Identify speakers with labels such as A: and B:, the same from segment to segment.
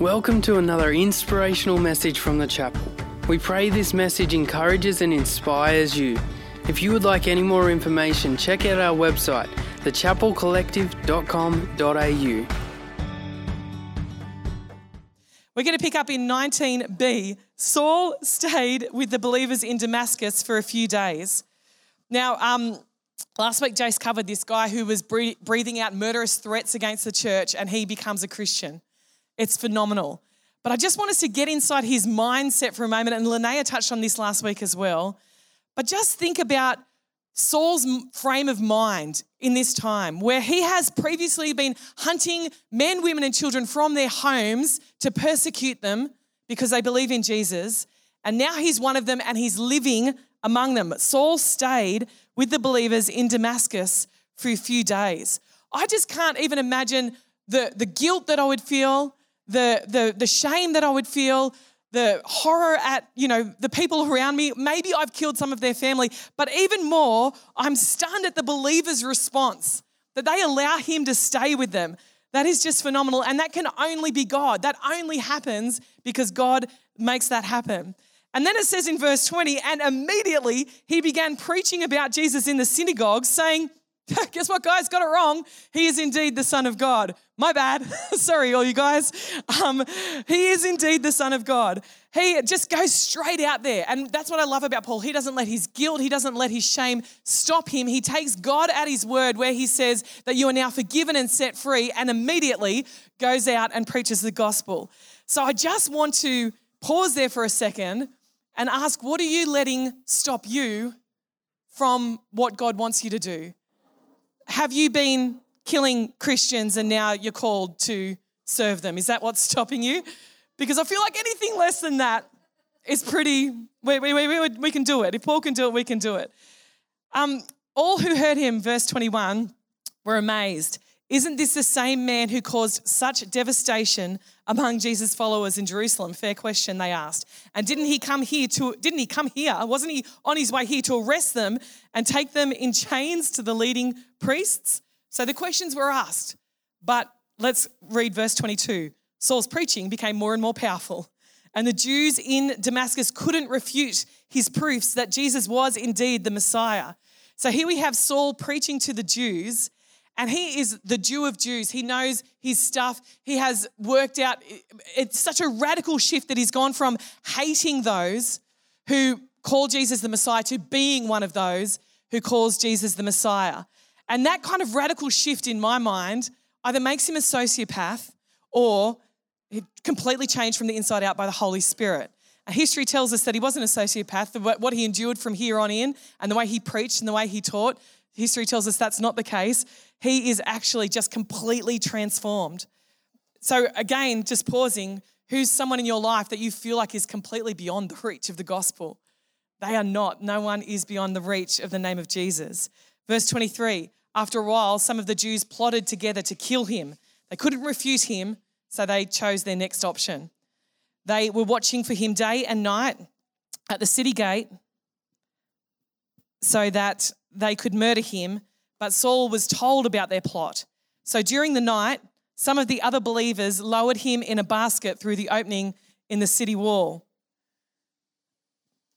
A: Welcome to another inspirational message from the chapel. We pray this message encourages and inspires you. If you would like any more information, check out our website, thechapelcollective.com.au.
B: We're going to pick up in 19b. Saul stayed with the believers in Damascus for a few days. Now, um, last week Jace covered this guy who was breathing out murderous threats against the church, and he becomes a Christian. It's phenomenal. But I just want us to get inside his mindset for a moment, and Linnea touched on this last week as well. But just think about Saul's frame of mind in this time, where he has previously been hunting men, women, and children from their homes to persecute them because they believe in Jesus. And now he's one of them and he's living among them. Saul stayed with the believers in Damascus for a few days. I just can't even imagine the, the guilt that I would feel, the, the, the shame that I would feel, the horror at, you know, the people around me. Maybe I've killed some of their family, but even more, I'm stunned at the believer's response that they allow him to stay with them. That is just phenomenal. And that can only be God. That only happens because God makes that happen. And then it says in verse 20, and immediately he began preaching about Jesus in the synagogue, saying, Guess what, guys? Got it wrong. He is indeed the Son of God. My bad. Sorry, all you guys. Um, he is indeed the Son of God. He just goes straight out there. And that's what I love about Paul. He doesn't let his guilt, he doesn't let his shame stop him. He takes God at his word, where he says that you are now forgiven and set free, and immediately goes out and preaches the gospel. So I just want to pause there for a second and ask what are you letting stop you from what God wants you to do? Have you been killing Christians and now you're called to serve them? Is that what's stopping you? Because I feel like anything less than that is pretty, we, we, we, we can do it. If Paul can do it, we can do it. Um, all who heard him, verse 21, were amazed. Isn't this the same man who caused such devastation among Jesus' followers in Jerusalem? Fair question they asked. And didn't he come here to didn't he come here? Wasn't he on his way here to arrest them and take them in chains to the leading priests? So the questions were asked. But let's read verse 22. Saul's preaching became more and more powerful. And the Jews in Damascus couldn't refute his proofs that Jesus was indeed the Messiah. So here we have Saul preaching to the Jews and he is the Jew of Jews. He knows his stuff. He has worked out, it's such a radical shift that he's gone from hating those who call Jesus the Messiah to being one of those who calls Jesus the Messiah. And that kind of radical shift in my mind either makes him a sociopath or completely changed from the inside out by the Holy Spirit. History tells us that he wasn't a sociopath. What he endured from here on in, and the way he preached and the way he taught, history tells us that's not the case he is actually just completely transformed. So, again, just pausing, who's someone in your life that you feel like is completely beyond the reach of the gospel? They are not. No one is beyond the reach of the name of Jesus. Verse 23 After a while, some of the Jews plotted together to kill him. They couldn't refute him, so they chose their next option. They were watching for him day and night at the city gate so that they could murder him but Saul was told about their plot. So during the night, some of the other believers lowered him in a basket through the opening in the city wall.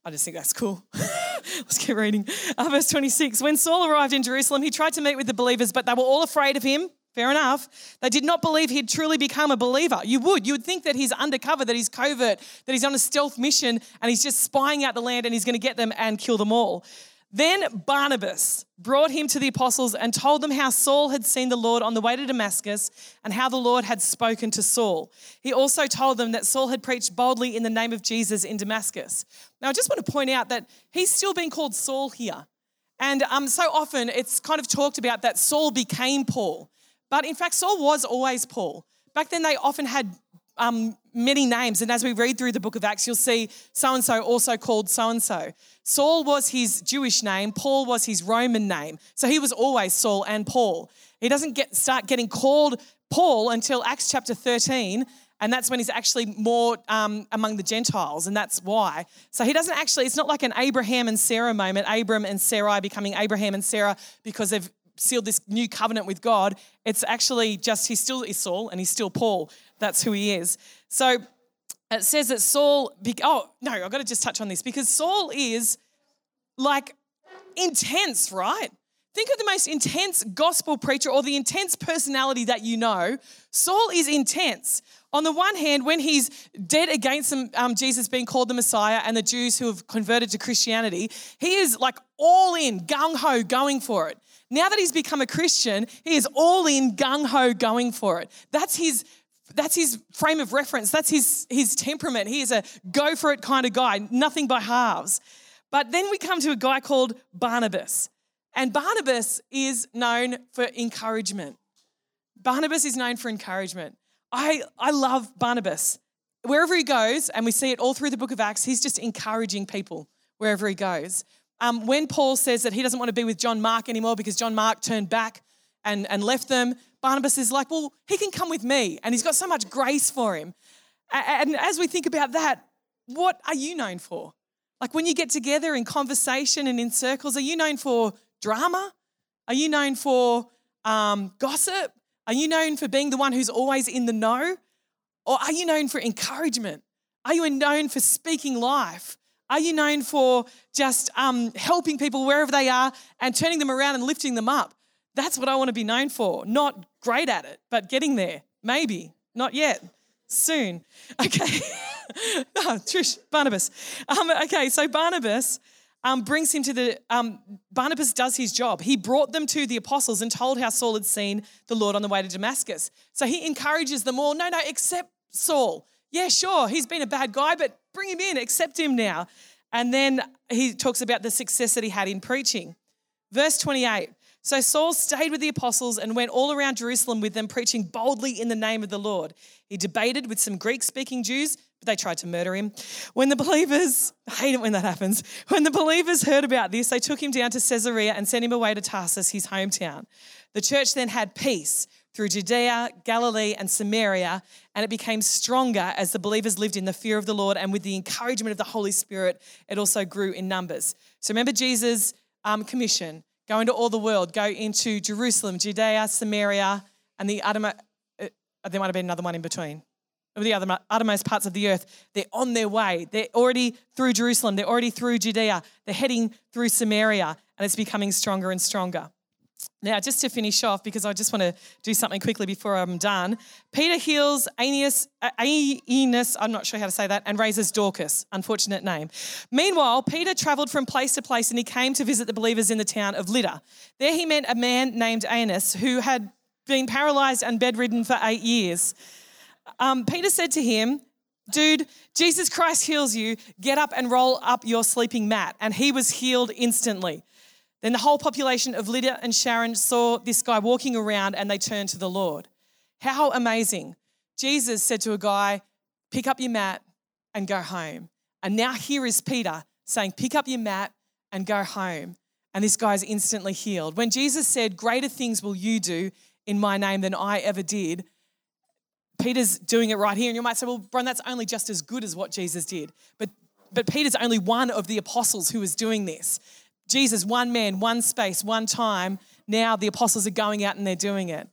B: I just think that's cool. Let's keep reading. Uh, verse 26 When Saul arrived in Jerusalem, he tried to meet with the believers, but they were all afraid of him. Fair enough. They did not believe he'd truly become a believer. You would. You would think that he's undercover, that he's covert, that he's on a stealth mission and he's just spying out the land and he's going to get them and kill them all. Then Barnabas brought him to the apostles and told them how Saul had seen the Lord on the way to Damascus and how the Lord had spoken to Saul. He also told them that Saul had preached boldly in the name of Jesus in Damascus. Now, I just want to point out that he's still being called Saul here. And um, so often it's kind of talked about that Saul became Paul. But in fact, Saul was always Paul. Back then, they often had um, many names. And as we read through the book of Acts, you'll see so and so also called so and so. Saul was his Jewish name, Paul was his Roman name. So he was always Saul and Paul. He doesn't get, start getting called Paul until Acts chapter 13. And that's when he's actually more um, among the Gentiles, and that's why. So he doesn't actually, it's not like an Abraham and Sarah moment, Abram and Sarai becoming Abraham and Sarah because they've sealed this new covenant with God. It's actually just he still is Saul and he's still Paul. That's who he is. So it says that Saul, oh, no, I've got to just touch on this because Saul is like intense, right? Think of the most intense gospel preacher or the intense personality that you know. Saul is intense. On the one hand, when he's dead against um, Jesus being called the Messiah and the Jews who have converted to Christianity, he is like all in, gung ho, going for it. Now that he's become a Christian, he is all in, gung ho, going for it. That's his that's his frame of reference. That's his, his temperament. He is a go for it kind of guy, nothing by halves. But then we come to a guy called Barnabas. And Barnabas is known for encouragement. Barnabas is known for encouragement. I, I love Barnabas. Wherever he goes, and we see it all through the book of Acts, he's just encouraging people wherever he goes. Um, when Paul says that he doesn't want to be with John Mark anymore because John Mark turned back and, and left them, Barnabas is like, well, he can come with me. And he's got so much grace for him. And as we think about that, what are you known for? Like when you get together in conversation and in circles, are you known for drama? Are you known for um, gossip? Are you known for being the one who's always in the know? Or are you known for encouragement? Are you known for speaking life? Are you known for just um, helping people wherever they are and turning them around and lifting them up? That's what I want to be known for. Not great at it, but getting there. Maybe. Not yet. Soon. Okay. oh, Trish, Barnabas. Um, okay, so Barnabas um, brings him to the. Um, Barnabas does his job. He brought them to the apostles and told how Saul had seen the Lord on the way to Damascus. So he encourages them all. No, no, accept Saul. Yeah, sure, he's been a bad guy, but bring him in, accept him now. And then he talks about the success that he had in preaching. Verse 28 so Saul stayed with the apostles and went all around Jerusalem with them, preaching boldly in the name of the Lord. He debated with some Greek speaking Jews, but they tried to murder him. When the believers, I hate it when that happens, when the believers heard about this, they took him down to Caesarea and sent him away to Tarsus, his hometown. The church then had peace through Judea, Galilee, and Samaria, and it became stronger as the believers lived in the fear of the Lord and with the encouragement of the Holy Spirit, it also grew in numbers. So remember Jesus' um, commission Go into all the world. Go into Jerusalem, Judea, Samaria, and the uttermost, uh, there might have been another one in between. The other, uttermost parts of the earth. They're on their way. They're already through Jerusalem. They're already through Judea. They're heading through Samaria, and it's becoming stronger and stronger. Now, just to finish off, because I just want to do something quickly before I'm done. Peter heals Aeneas, Aeneas, I'm not sure how to say that, and raises Dorcas, unfortunate name. Meanwhile, Peter traveled from place to place and he came to visit the believers in the town of Lydda. There he met a man named Aeneas who had been paralyzed and bedridden for eight years. Um, Peter said to him, Dude, Jesus Christ heals you. Get up and roll up your sleeping mat. And he was healed instantly. Then the whole population of Lydda and Sharon saw this guy walking around and they turned to the Lord. How amazing. Jesus said to a guy, Pick up your mat and go home. And now here is Peter saying, Pick up your mat and go home. And this guy's instantly healed. When Jesus said, Greater things will you do in my name than I ever did, Peter's doing it right here. And you might say, Well, Bron, that's only just as good as what Jesus did. But but Peter's only one of the apostles who is doing this. Jesus, one man, one space, one time. Now the apostles are going out and they're doing it.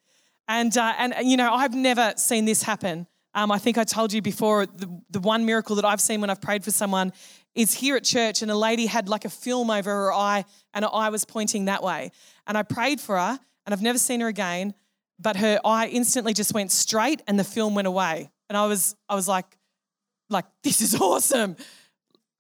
B: And, uh, and you know, I've never seen this happen. Um, I think I told you before the, the one miracle that I've seen when I've prayed for someone is here at church, and a lady had like a film over her eye, and her eye was pointing that way. And I prayed for her, and I've never seen her again, but her eye instantly just went straight, and the film went away. And I was, I was like, like this is awesome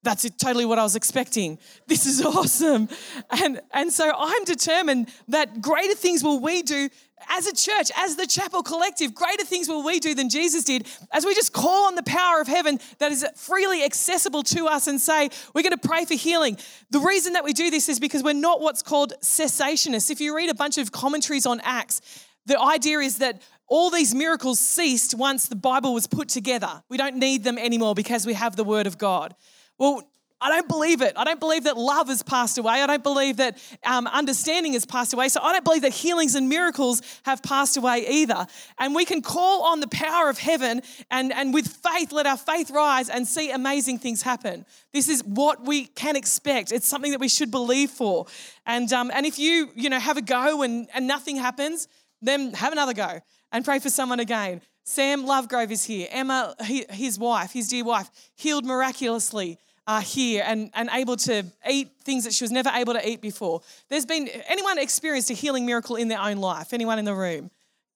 B: that's totally what I was expecting. This is awesome. And, and so I'm determined that greater things will we do as a church, as the chapel collective, greater things will we do than Jesus did as we just call on the power of heaven that is freely accessible to us and say, we're going to pray for healing. The reason that we do this is because we're not what's called cessationists. If you read a bunch of commentaries on Acts, the idea is that all these miracles ceased once the Bible was put together. We don't need them anymore because we have the Word of God. Well, I don't believe it. I don't believe that love has passed away. I don't believe that um, understanding has passed away. So I don't believe that healings and miracles have passed away either. And we can call on the power of heaven and, and with faith, let our faith rise and see amazing things happen. This is what we can expect. It's something that we should believe for. And, um, and if you, you know, have a go and, and nothing happens, then have another go and pray for someone again. Sam Lovegrove is here. Emma, his wife, his dear wife, healed miraculously uh, here and, and able to eat things that she was never able to eat before. There's been anyone experienced a healing miracle in their own life? Anyone in the room?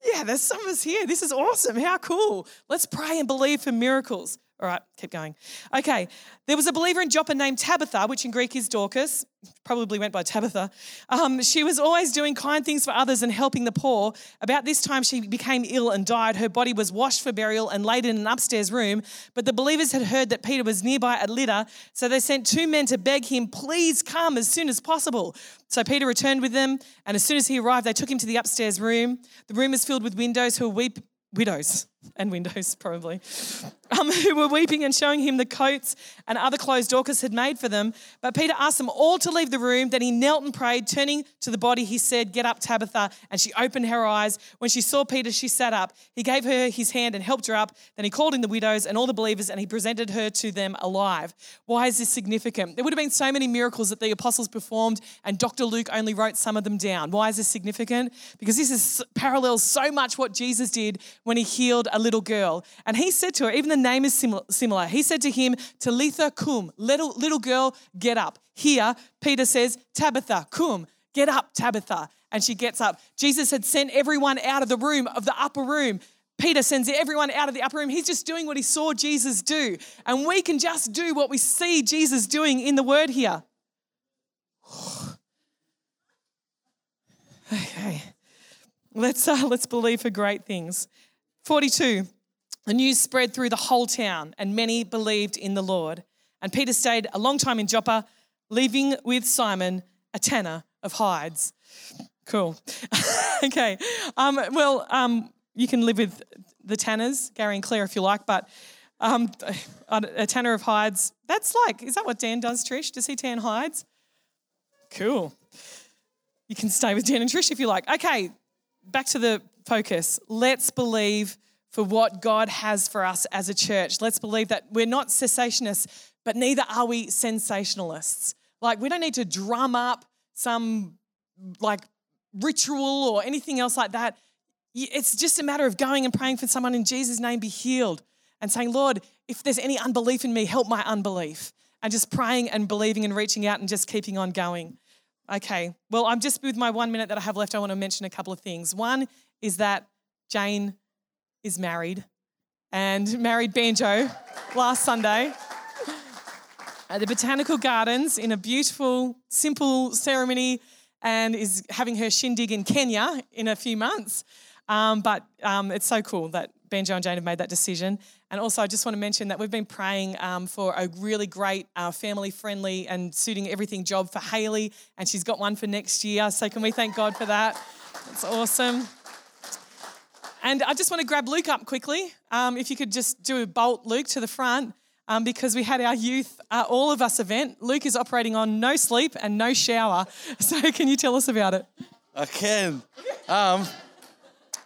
B: Yeah, there's some of us here. This is awesome. How cool. Let's pray and believe for miracles. All right, keep going. Okay, there was a believer in Joppa named Tabitha, which in Greek is Dorcas, probably went by Tabitha. Um, she was always doing kind things for others and helping the poor. About this time, she became ill and died. Her body was washed for burial and laid in an upstairs room. But the believers had heard that Peter was nearby at Lydda, so they sent two men to beg him, please come as soon as possible. So Peter returned with them, and as soon as he arrived, they took him to the upstairs room. The room was filled with windows who weep- widows and windows probably, um, who were weeping and showing him the coats and other clothes Dorcas had made for them. But Peter asked them all to leave the room. Then he knelt and prayed. Turning to the body, he said, Get up, Tabitha. And she opened her eyes. When she saw Peter, she sat up. He gave her his hand and helped her up. Then he called in the widows and all the believers and he presented her to them alive. Why is this significant? There would have been so many miracles that the apostles performed, and Dr. Luke only wrote some of them down. Why is this significant? Because this is parallels so much what Jesus did when he healed a little girl. And he said to her, even the name is similar. He said to him, Talitha cum, little, little girl, get up. Here, Peter says, Tabitha cum, get up, Tabitha. And she gets up. Jesus had sent everyone out of the room, of the upper room. Peter sends everyone out of the upper room. He's just doing what he saw Jesus do. And we can just do what we see Jesus doing in the word here. okay. Let's, uh, let's believe for great things. 42. The news spread through the whole town, and many believed in the Lord. And Peter stayed a long time in Joppa, leaving with Simon, a tanner of hides. Cool. okay. Um, well, um, you can live with the tanners, Gary and Claire, if you like, but um, a tanner of hides, that's like, is that what Dan does, Trish? Does he tan hides? Cool. You can stay with Dan and Trish if you like. Okay, back to the focus. Let's believe for what God has for us as a church. Let's believe that we're not cessationists, but neither are we sensationalists. Like, we don't need to drum up some like ritual or anything else like that. It's just a matter of going and praying for someone in Jesus' name be healed and saying, Lord, if there's any unbelief in me, help my unbelief. And just praying and believing and reaching out and just keeping on going. Okay, well, I'm just with my one minute that I have left. I want to mention a couple of things. One is that Jane is married and married Banjo last Sunday at the Botanical Gardens in a beautiful, simple ceremony and is having her shindig in Kenya in a few months. Um, but um, it's so cool that Banjo and Jane have made that decision. And also, I just want to mention that we've been praying um, for a really great, uh, family friendly, and suiting everything job for Haley, and she's got one for next year. So, can we thank God for that? It's awesome. And I just want to grab Luke up quickly. Um, if you could just do a bolt, Luke, to the front, um, because we had our youth, uh, all of us event. Luke is operating on no sleep and no shower. So, can you tell us about it?
C: I can. Um,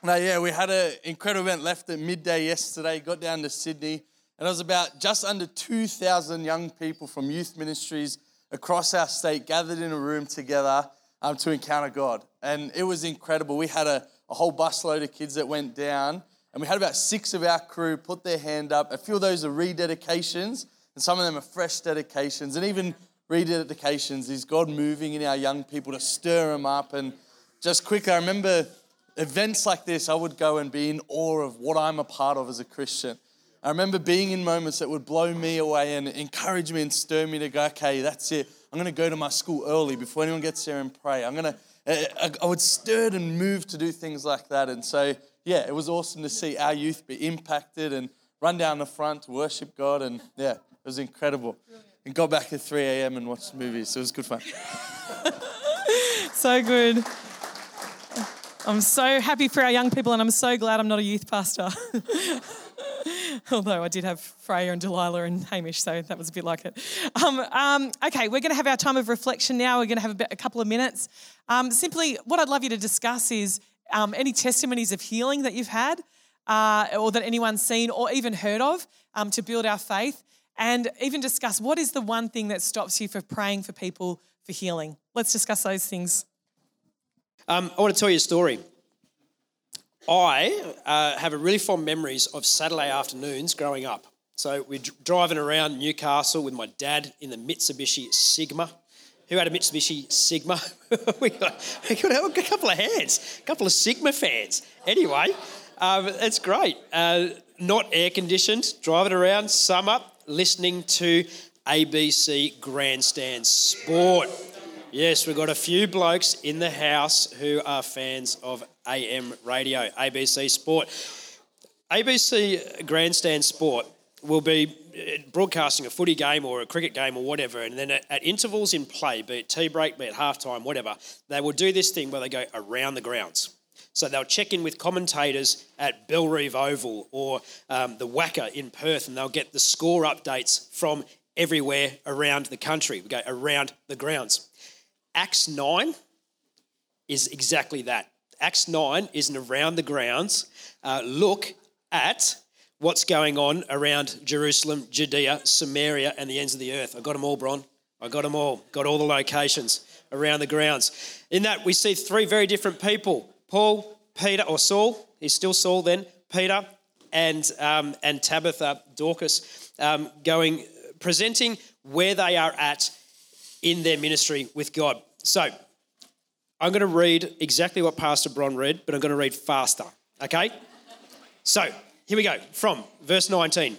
C: yeah, we had an incredible event. Left at midday yesterday, got down to Sydney, and it was about just under 2,000 young people from youth ministries across our state gathered in a room together um, to encounter God. And it was incredible. We had a, a whole busload of kids that went down, and we had about six of our crew put their hand up. A few of those are rededications, and some of them are fresh dedications. And even rededications is God moving in our young people to stir them up. And just quickly, I remember events like this, I would go and be in awe of what I'm a part of as a Christian. I remember being in moments that would blow me away and encourage me and stir me to go, okay, that's it. I'm going to go to my school early before anyone gets there and pray. I'm going to, uh, I would stir and move to do things like that. And so, yeah, it was awesome to see our youth be impacted and run down the front worship God. And yeah, it was incredible. And got back at 3 a.m. and watched movies. So it was good fun.
B: so good. I'm so happy for our young people, and I'm so glad I'm not a youth pastor. Although I did have Freya and Delilah and Hamish, so that was a bit like it. Um, um, okay, we're going to have our time of reflection now. We're going to have a, bit, a couple of minutes. Um, simply, what I'd love you to discuss is um, any testimonies of healing that you've had, uh, or that anyone's seen or even heard of, um, to build our faith, and even discuss what is the one thing that stops you from praying for people for healing. Let's discuss those things.
D: Um, I want to tell you a story. I uh, have a really fond memories of Saturday afternoons growing up. So we're driving around Newcastle with my dad in the Mitsubishi Sigma. Who had a Mitsubishi Sigma? we, got, we got a couple of hands, a couple of Sigma fans. Anyway, um, it's great. Uh, not air conditioned, driving around, summer, listening to ABC Grandstand Sport. Yes, we've got a few blokes in the house who are fans of AM radio, ABC Sport. ABC Grandstand Sport will be uh, broadcasting a footy game or a cricket game or whatever, and then at, intervals in play, be it tea break, be it half time, whatever, they will do this thing where they go around the grounds. So they'll check in with commentators at Bellerive Oval or um, the WACA in Perth, and they'll get the score updates from everywhere around the country. We go around the grounds. Acts 9 is exactly that. Acts 9 is an around the grounds uh, look at what's going on around Jerusalem, Judea, Samaria, and the ends of the earth. I got them all, Bron. I got them all. Got all the locations around the grounds. In that, we see three very different people Paul, Peter, or Saul, he's still Saul then, Peter, and, um, and Tabitha, Dorcas, um, going, presenting where they are at in their ministry with God. So I'm going to read exactly what Pastor Bron read, but I'm going to read faster, okay? So here we go from verse 19.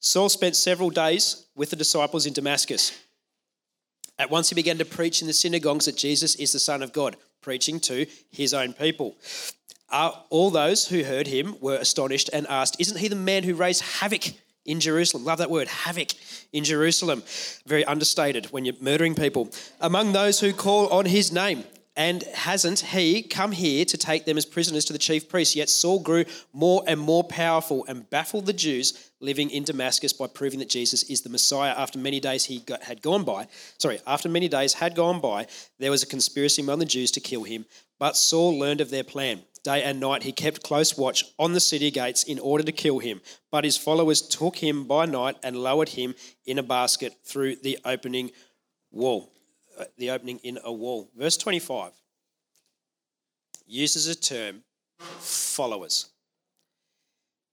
D: Saul spent several days with the disciples in Damascus. At once he began to preach in the synagogues that Jesus is the Son of God, preaching to his own people. Uh, all those who heard him were astonished and asked, Isn't he the man who raised havoc in Jerusalem. Love that word, havoc in Jerusalem. Very understated when you're murdering people. Among those who call on his name. And hasn't he come here to take them as prisoners to the chief priests? Yet Saul grew more and more powerful and baffled the Jews living in Damascus by proving that Jesus is the Messiah. After many days he got, had gone by, sorry, after many days had gone by, there was a conspiracy among the Jews to kill him. But Saul learned of their plan. Day and night he kept close watch on the city gates in order to kill him. But his followers took him by night and lowered him in a basket through the opening wall. The opening in a wall. Verse 25 uses a term followers.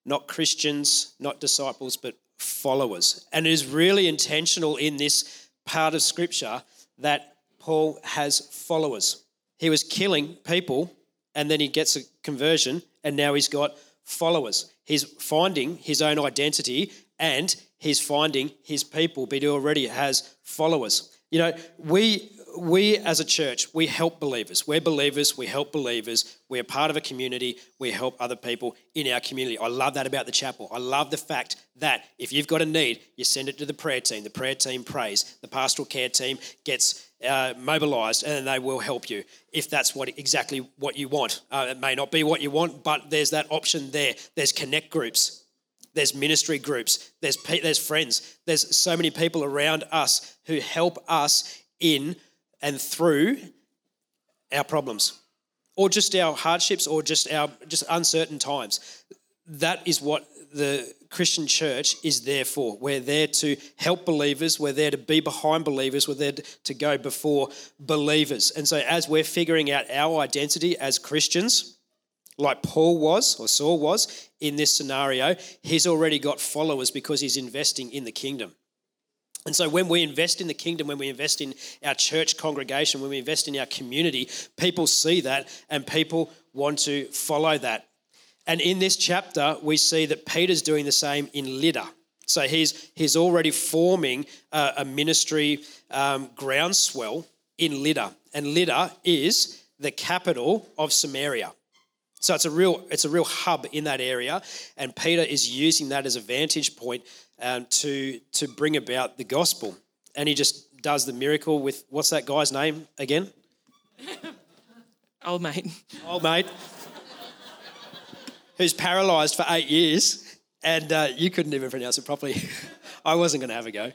D: Not Christians, not disciples, but followers. And it is really intentional in this part of Scripture that Paul has followers. He was killing people and then he gets a conversion, and now he's got followers. He's finding his own identity and he's finding his people, but he already has followers. You know, we we as a church, we help believers. We're believers, we help believers. We're part of a community, we help other people in our community. I love that about the chapel. I love the fact that if you've got a need, you send it to the prayer team. The prayer team prays. The pastoral care team gets uh, mobilized and they will help you if that's what exactly what you want. Uh, it may not be what you want, but there's that option there. There's connect groups, there's ministry groups, there's there's friends, there's so many people around us who help us in and through our problems, or just our hardships, or just our just uncertain times. That is what the Christian church is there for. We're there to help believers, we're there to be behind believers, we're there to go before believers. And so, as we're figuring out our identity as Christians, like Paul was or Saul was in this scenario, he's already got followers because he's investing in the kingdom. And so, when we invest in the kingdom, when we invest in our church congregation, when we invest in our community, people see that and people want to follow that. And in this chapter, we see that Peter's doing the same in Lydda. So he's, he's already forming a, a ministry um, groundswell in Lydda. And Lydda is the capital of Samaria. So it's a real it's a real hub in that area, and Peter is using that as a vantage point um, to to bring about the gospel. And he just does the miracle with what's that guy's name again?
B: Old mate.
D: Old mate who's paralyzed for eight years. and uh, you couldn't even pronounce it properly. I wasn't going to have a go.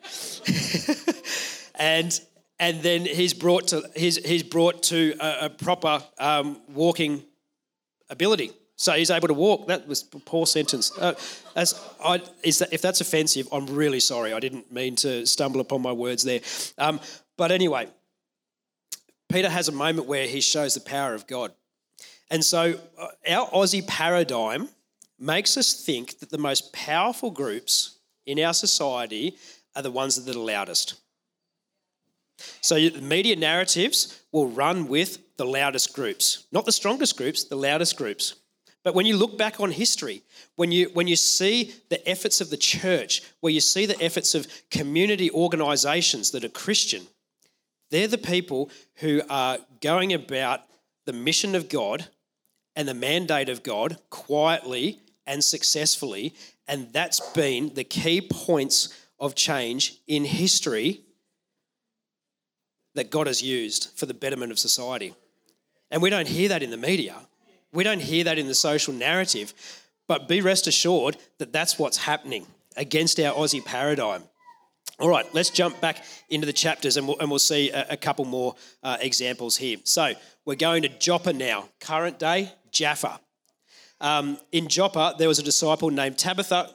D: and and then he's brought to he's he's brought to a, a proper um, walking ability. So he's able to walk. That was a poor sentence. Uh, as I, is that, if that's offensive, I'm really sorry. I didn't mean to stumble upon my words there. Um, but anyway, Peter has a moment where he shows the power of God. And so uh, our Aussie paradigm makes us think that the most powerful groups in our society are the ones that are the loudest. So media narratives will run with the loudest groups, not the strongest groups, the loudest groups. But when you look back on history, when you, when you see the efforts of the church, where you see the efforts of community organisations that are Christian, they're the people who are going about the mission of God and the mandate of God quietly and successfully. And that's been the key points of change in history that God has used for the betterment of society. And we don't hear that in the media, we don't hear that in the social narrative, but be rest assured that that's what's happening against our Aussie paradigm. All right, let's jump back into the chapters and we'll, and we'll see a, a couple more uh, examples here. So we're going to Joppa now, current day Jaffa. Um, in Joppa, there was a disciple named Tabitha.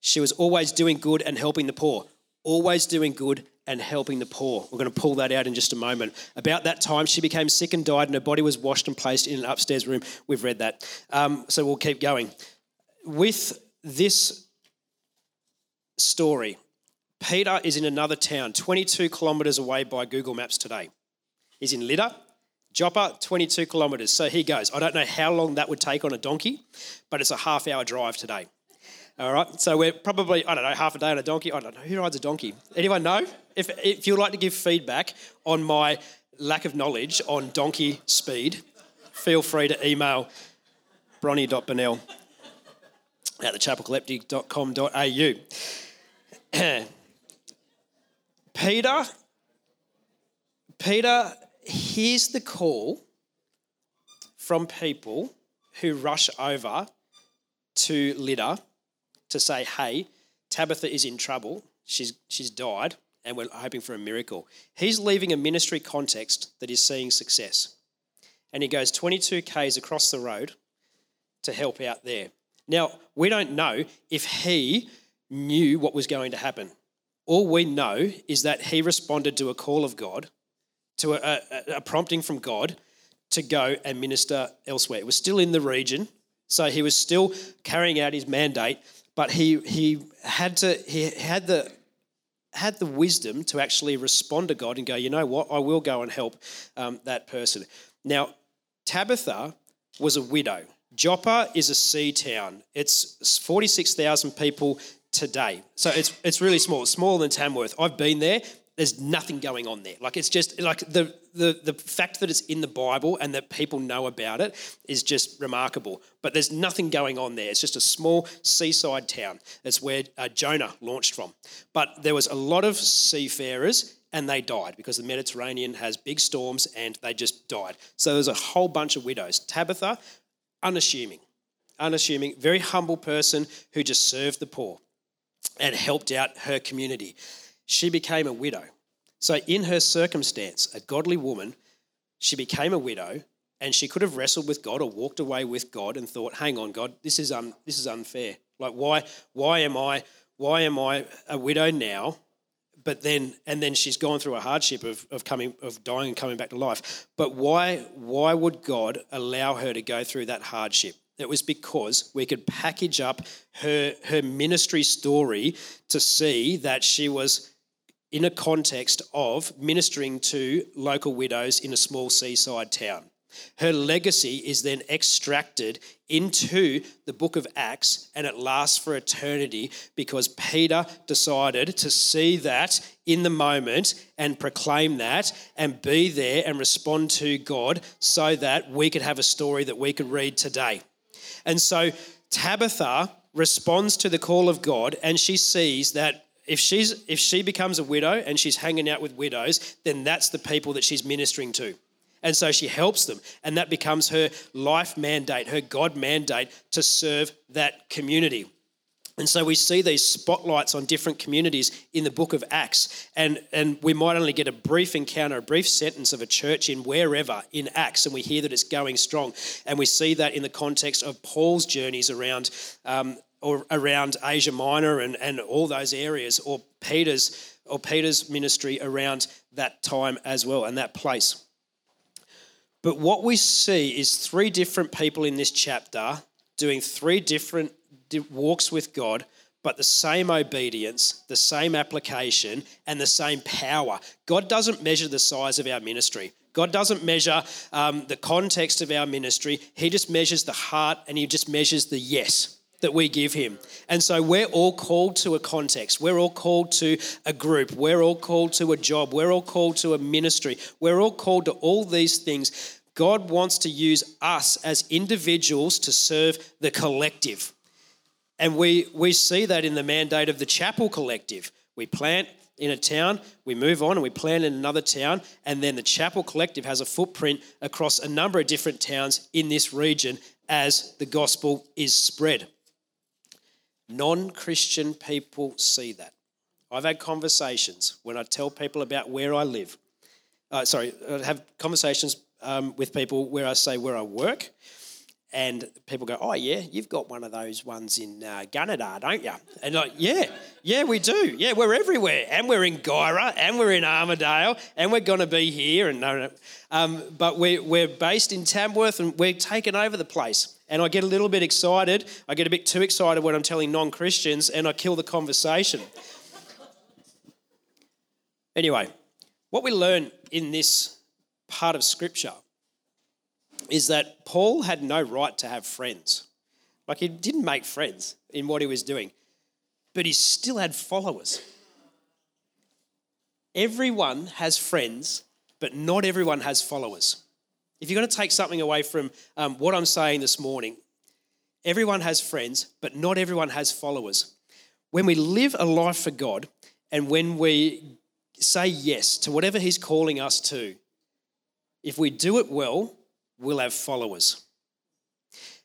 D: She was always doing good and helping the poor. Always doing good and helping the poor. We're going to pull that out in just a moment. About that time, she became sick and died, and her body was washed and placed in an upstairs room. We've read that. Um, so we'll keep going. With this story, Peter is in another town, 22 kilometres away by Google Maps today. He's in Lydda, Joppa, 22 kilometres. So he goes. I don't know how long that would take on a donkey, but it's a half hour drive today. All right, so we're probably, I don't know, half a day on a donkey. I don't know. Who rides a donkey? Anyone know? If, if you'd like to give feedback on my lack of knowledge on donkey speed, feel free to email bronny.bonnell at thechapelcollective.com.au. Peter, Peter hears the call from people who rush over to Lydda to say, hey, Tabitha is in trouble. She's, she's died, and we're hoping for a miracle. He's leaving a ministry context that is seeing success. And he goes 22 Ks across the road to help out there. Now, we don't know if he knew what was going to happen. All we know is that he responded to a call of God, to a, a, a prompting from God to go and minister elsewhere. It was still in the region, so he was still carrying out his mandate but he he had to he had the had the wisdom to actually respond to God and go, you know what, I will go and help um, that person. Now, Tabitha was a widow. Joppa is a sea town. It's 46,000 people today. So it's, it's really small, smaller than Tamworth. I've been there there's nothing going on there. Like it's just like the, the the fact that it's in the Bible and that people know about it is just remarkable. But there's nothing going on there. It's just a small seaside town. That's where uh, Jonah launched from. But there was a lot of seafarers and they died because the Mediterranean has big storms and they just died. So there's a whole bunch of widows. Tabitha, unassuming, unassuming, very humble person who just served the poor and helped out her community she became a widow. So, in her circumstance, a godly woman, she became a widow and she could have wrestled with God or walked away with God and thought, hang on, God, this is, un, this is unfair. Like, why, why, am I, why am I a widow now? But then, and then she's gone through a hardship of, of coming, of dying and coming back to life. But why, why would God allow her to go through that hardship? It was because we could package up her, her ministry story to see that she was in a context of ministering to local widows in a small seaside town. Her legacy is then extracted into the book of Acts and it lasts for eternity because Peter decided to see that in the moment and proclaim that and be there and respond to God so that we could have a story that we could read today. And so Tabitha responds to the call of God and she sees that if she's if she becomes a widow and she's hanging out with widows, then that's the people that she's ministering to. And so she helps them, and that becomes her life mandate, her God mandate to serve that community. And so we see these spotlights on different communities in the book of Acts. And, and we might only get a brief encounter, a brief sentence of a church in wherever in Acts, and we hear that it's going strong. And we see that in the context of Paul's journeys around, um, or around Asia Minor and, and all those areas, or Peter's, or Peter's ministry around that time as well and that place. But what we see is three different people in this chapter doing three different walks with God, but the same obedience, the same application, and the same power. God doesn't measure the size of our ministry. God doesn't measure um, the context of our ministry. He just measures the heart and He just measures the yes that we give Him. And so we're all called to a context. We're all called to a group. We're all called to a job. We're all called to a ministry. We're all called to all these things. God wants to use us as individuals to serve the collective. And we, we see that in the mandate of the Chapel Collective. We plant in a town, we move on and we plant in another town, and then the Chapel Collective has a footprint across a number of different towns in this region as the gospel is spread. Non Christian people see that. I've had conversations when I tell people about where I live. Uh, sorry, I have conversations um, with people where I say where I work, and people go, "Oh yeah, you've got one of those ones in uh, Gunnedah, don't you?" And like, "Yeah, yeah, we do. Yeah, we're everywhere, and we're in Guyra, and we're in Armidale, and we're going to be here." And no, no. Um, but we're we're based in Tamworth, and we're taking over the place. And I get a little bit excited. I get a bit too excited when I'm telling non-Christians, and I kill the conversation. anyway, what we learn in this part of Scripture is that Paul had no right to have friends. Like he didn't make friends in what he was doing, but he still had followers. Everyone has friends, but not everyone has followers. If you're going to take something away from um, what I'm saying this morning, everyone has friends, but not everyone has followers. When we live a life for God and when we say yes to whatever He's calling us to, if we do it well, we'll have followers.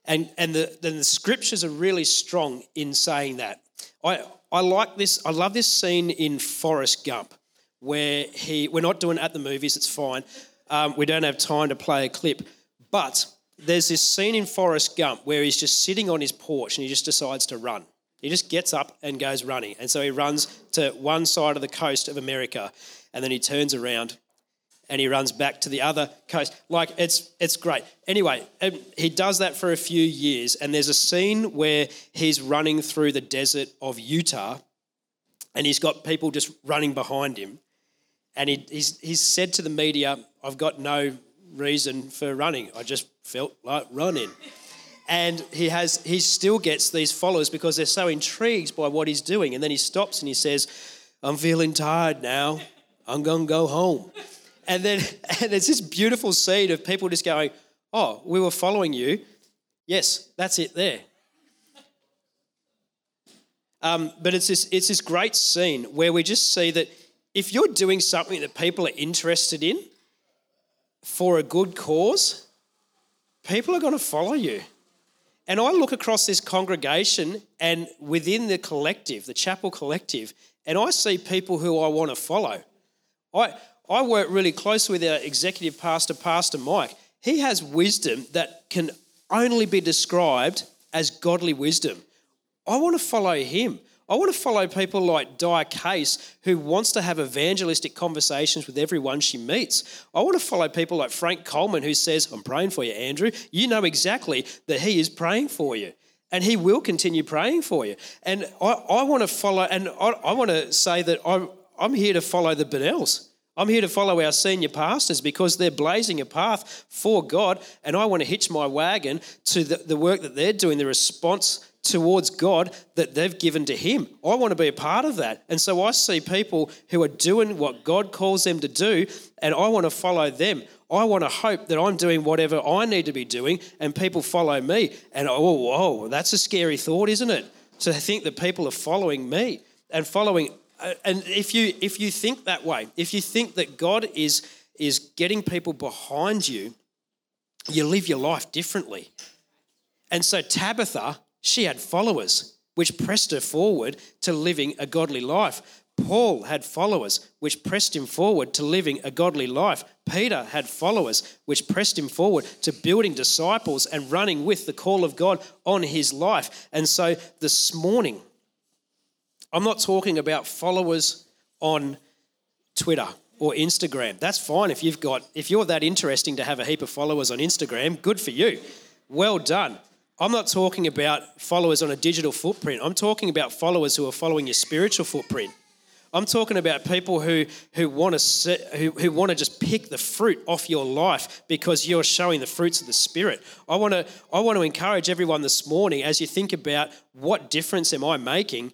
D: And, and the, the scriptures are really strong in saying that. I, I like this, I love this scene in Forrest Gump where he, we're not doing it at the movies, it's fine. Um, we don't have time to play a clip. But there's this scene in Forrest Gump where he's just sitting on his porch and he just decides to run. He just gets up and goes running. And so he runs to one side of the coast of America and then he turns around and he runs back to the other coast. Like it's it's great. Anyway, um, he does that for a few years, and there's a scene where he's running through the desert of Utah, and he's got people just running behind him, and he, he's he's said to the media, "I've got no reason for running. I just felt like running." And he has he still gets these followers because they're so intrigued by what he's doing, and then he stops and he says, "I'm feeling tired now. I'm gonna go home." And then and it's this beautiful scene of people just going, Oh, we were following you. Yes, that's it there. Um, but it's this, it's this great scene where we just see that if you're doing something that people are interested in for a good cause, people are going to follow you. And I look across this congregation and within the collective, the chapel collective, and I see people who I want to follow. I, I work really close with our executive pastor, Pastor Mike. He has wisdom that can only be described as godly wisdom. I want to follow him. I want to follow people like Dia Case, who wants to have evangelistic conversations with everyone she meets. I want to follow people like Frank Coleman, who says, I'm praying for you, Andrew. You know exactly that he is praying for you. And he will continue praying for you. And I, I want to follow, and I, I want to say that I, I'm here to follow the Bonnells. I'm here to follow our senior pastors because they're blazing a path for God, and I want to hitch my wagon to the, the work that they're doing, the response towards God that they've given to Him. I want to be a part of that. And so I see people who are doing what God calls them to do, and I want to follow them. I want to hope that I'm doing whatever I need to be doing, and people follow me. And oh, oh, that's a scary thought, isn't it? To think that people are following me and following uh, and if you if you think that way, if you think that God is is getting people behind you, you live your life differently. And so Tabitha, she had followers. which pressed her forward to living a godly life. Paul had followers, which pressed him forward to living a godly life. Peter had followers, which pressed him forward to building disciples and running with the call of God on his life. And so this morning, I'm not talking about followers on Twitter or Instagram. That's fine if you've got if you're that interesting to have a heap of followers on Instagram, good for you. Well done. I'm not talking about followers on a digital footprint. I'm talking about followers who are following your spiritual footprint. I'm talking about people who, who want to who, who want to just pick the fruit off your life because you're showing the fruits of the Spirit. I want to I want to encourage everyone this morning as you think about what difference am I making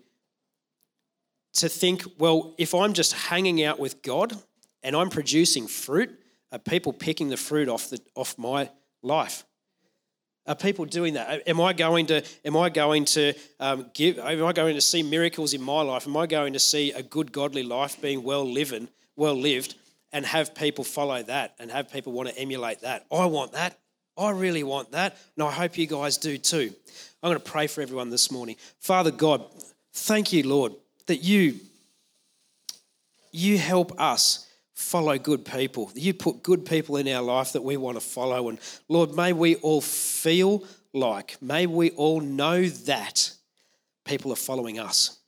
D: to think, well, if I'm just hanging out with God and I'm producing fruit, are people picking the fruit off the off my life? Are people doing that? Am I going to? Am I going to um, give? Am I going to see miracles in my life? Am I going to see a good godly life being well living, well lived, and have people follow that and have people want to emulate that? I want that. I really want that, and I hope you guys do too. I'm going to pray for everyone this morning. Father God, thank you, Lord, that you you help us follow good people. You put good people in our life that we want to follow. And Lord, may we all feel like, may we all know that people are following us,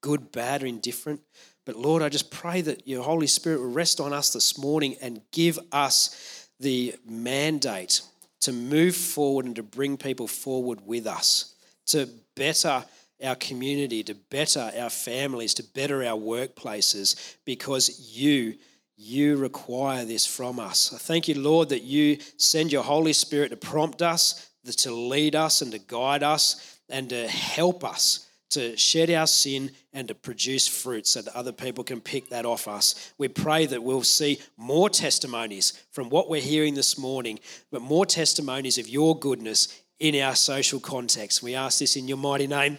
D: good, bad, or indifferent. But Lord, I just pray that your Holy Spirit will rest on us this morning and give us the mandate to move forward and to bring people forward with us, to better our community, to better our families, to better our workplaces, because you you require this from us. I thank you, Lord, that you send your Holy Spirit to prompt us, to lead us, and to guide us, and to help us to shed our sin and to produce fruit so that other people can pick that off us. We pray that we'll see more testimonies from what we're hearing this morning, but more testimonies of your goodness in our social context. We ask this in your mighty name.